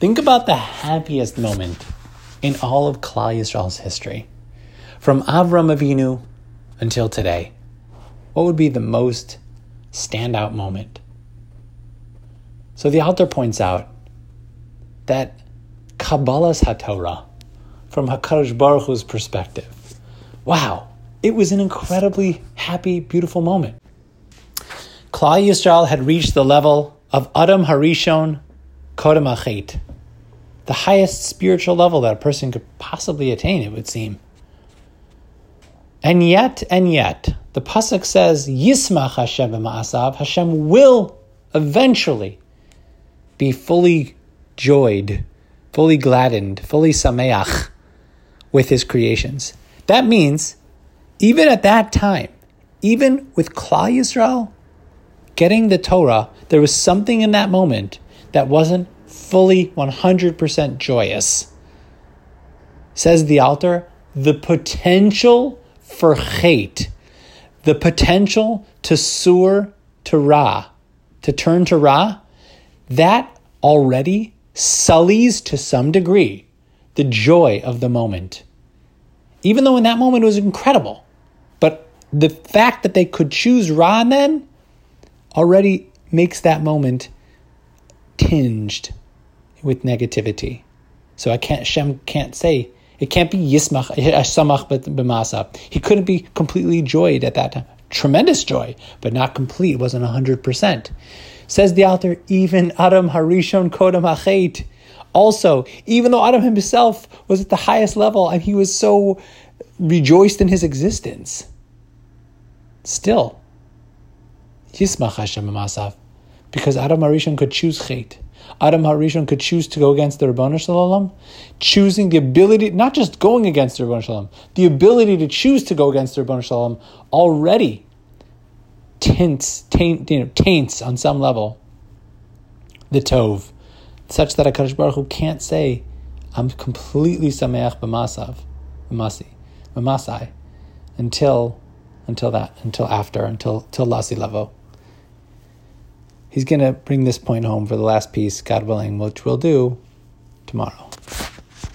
Think about the happiest moment in all of Klal Yisrael's history. From Avram Avinu until today, what would be the most standout moment? So the author points out that Kabbalas HaTorah, from HaKadosh Baruch Hu's perspective, wow, it was an incredibly happy, beautiful moment. Klal Yisrael had reached the level of Adam Harishon Kodem Achet, the highest spiritual level that a person could possibly attain, it would seem. And yet, and yet, the pasuk says, "Yismach Hashem b'ma'asav." Hashem will eventually be fully joyed, fully gladdened, fully sameach with His creations. That means, even at that time, even with Klal Yisrael getting the Torah, there was something in that moment that wasn't fully 100% joyous. Says the altar, the potential for hate, the potential to sur to ra, to turn to ra, that already sullies to some degree the joy of the moment. Even though in that moment it was incredible, but the fact that they could choose Ra then already makes that moment tinged with negativity. So I can't Shem can't say it can't be Yismach eh, Samach b'masa. He couldn't be completely joyed at that time. Tremendous joy, but not complete. It wasn't hundred percent. Says the author, even Adam Harishon Kodam Achet. Also, even though Adam himself was at the highest level and he was so rejoiced in his existence, still, Yismach Hashem Masav, because Adam Harishon could choose Chet. Adam Harishon could choose to go against the Ribbono Shel Olam, choosing the ability, not just going against the Ribbono Shel Olam, the ability to choose to go against the Ribbono Shel Olam already tints, taint, you know, taints on some level the Tov, such that HaKadosh Baruch Hu can't say, I'm completely Sameach b'masav, b'masi, b'masai, until, until that, until after, until, till Lasi Levo. He's going to bring this point home for the last piece, God willing, which we'll do tomorrow.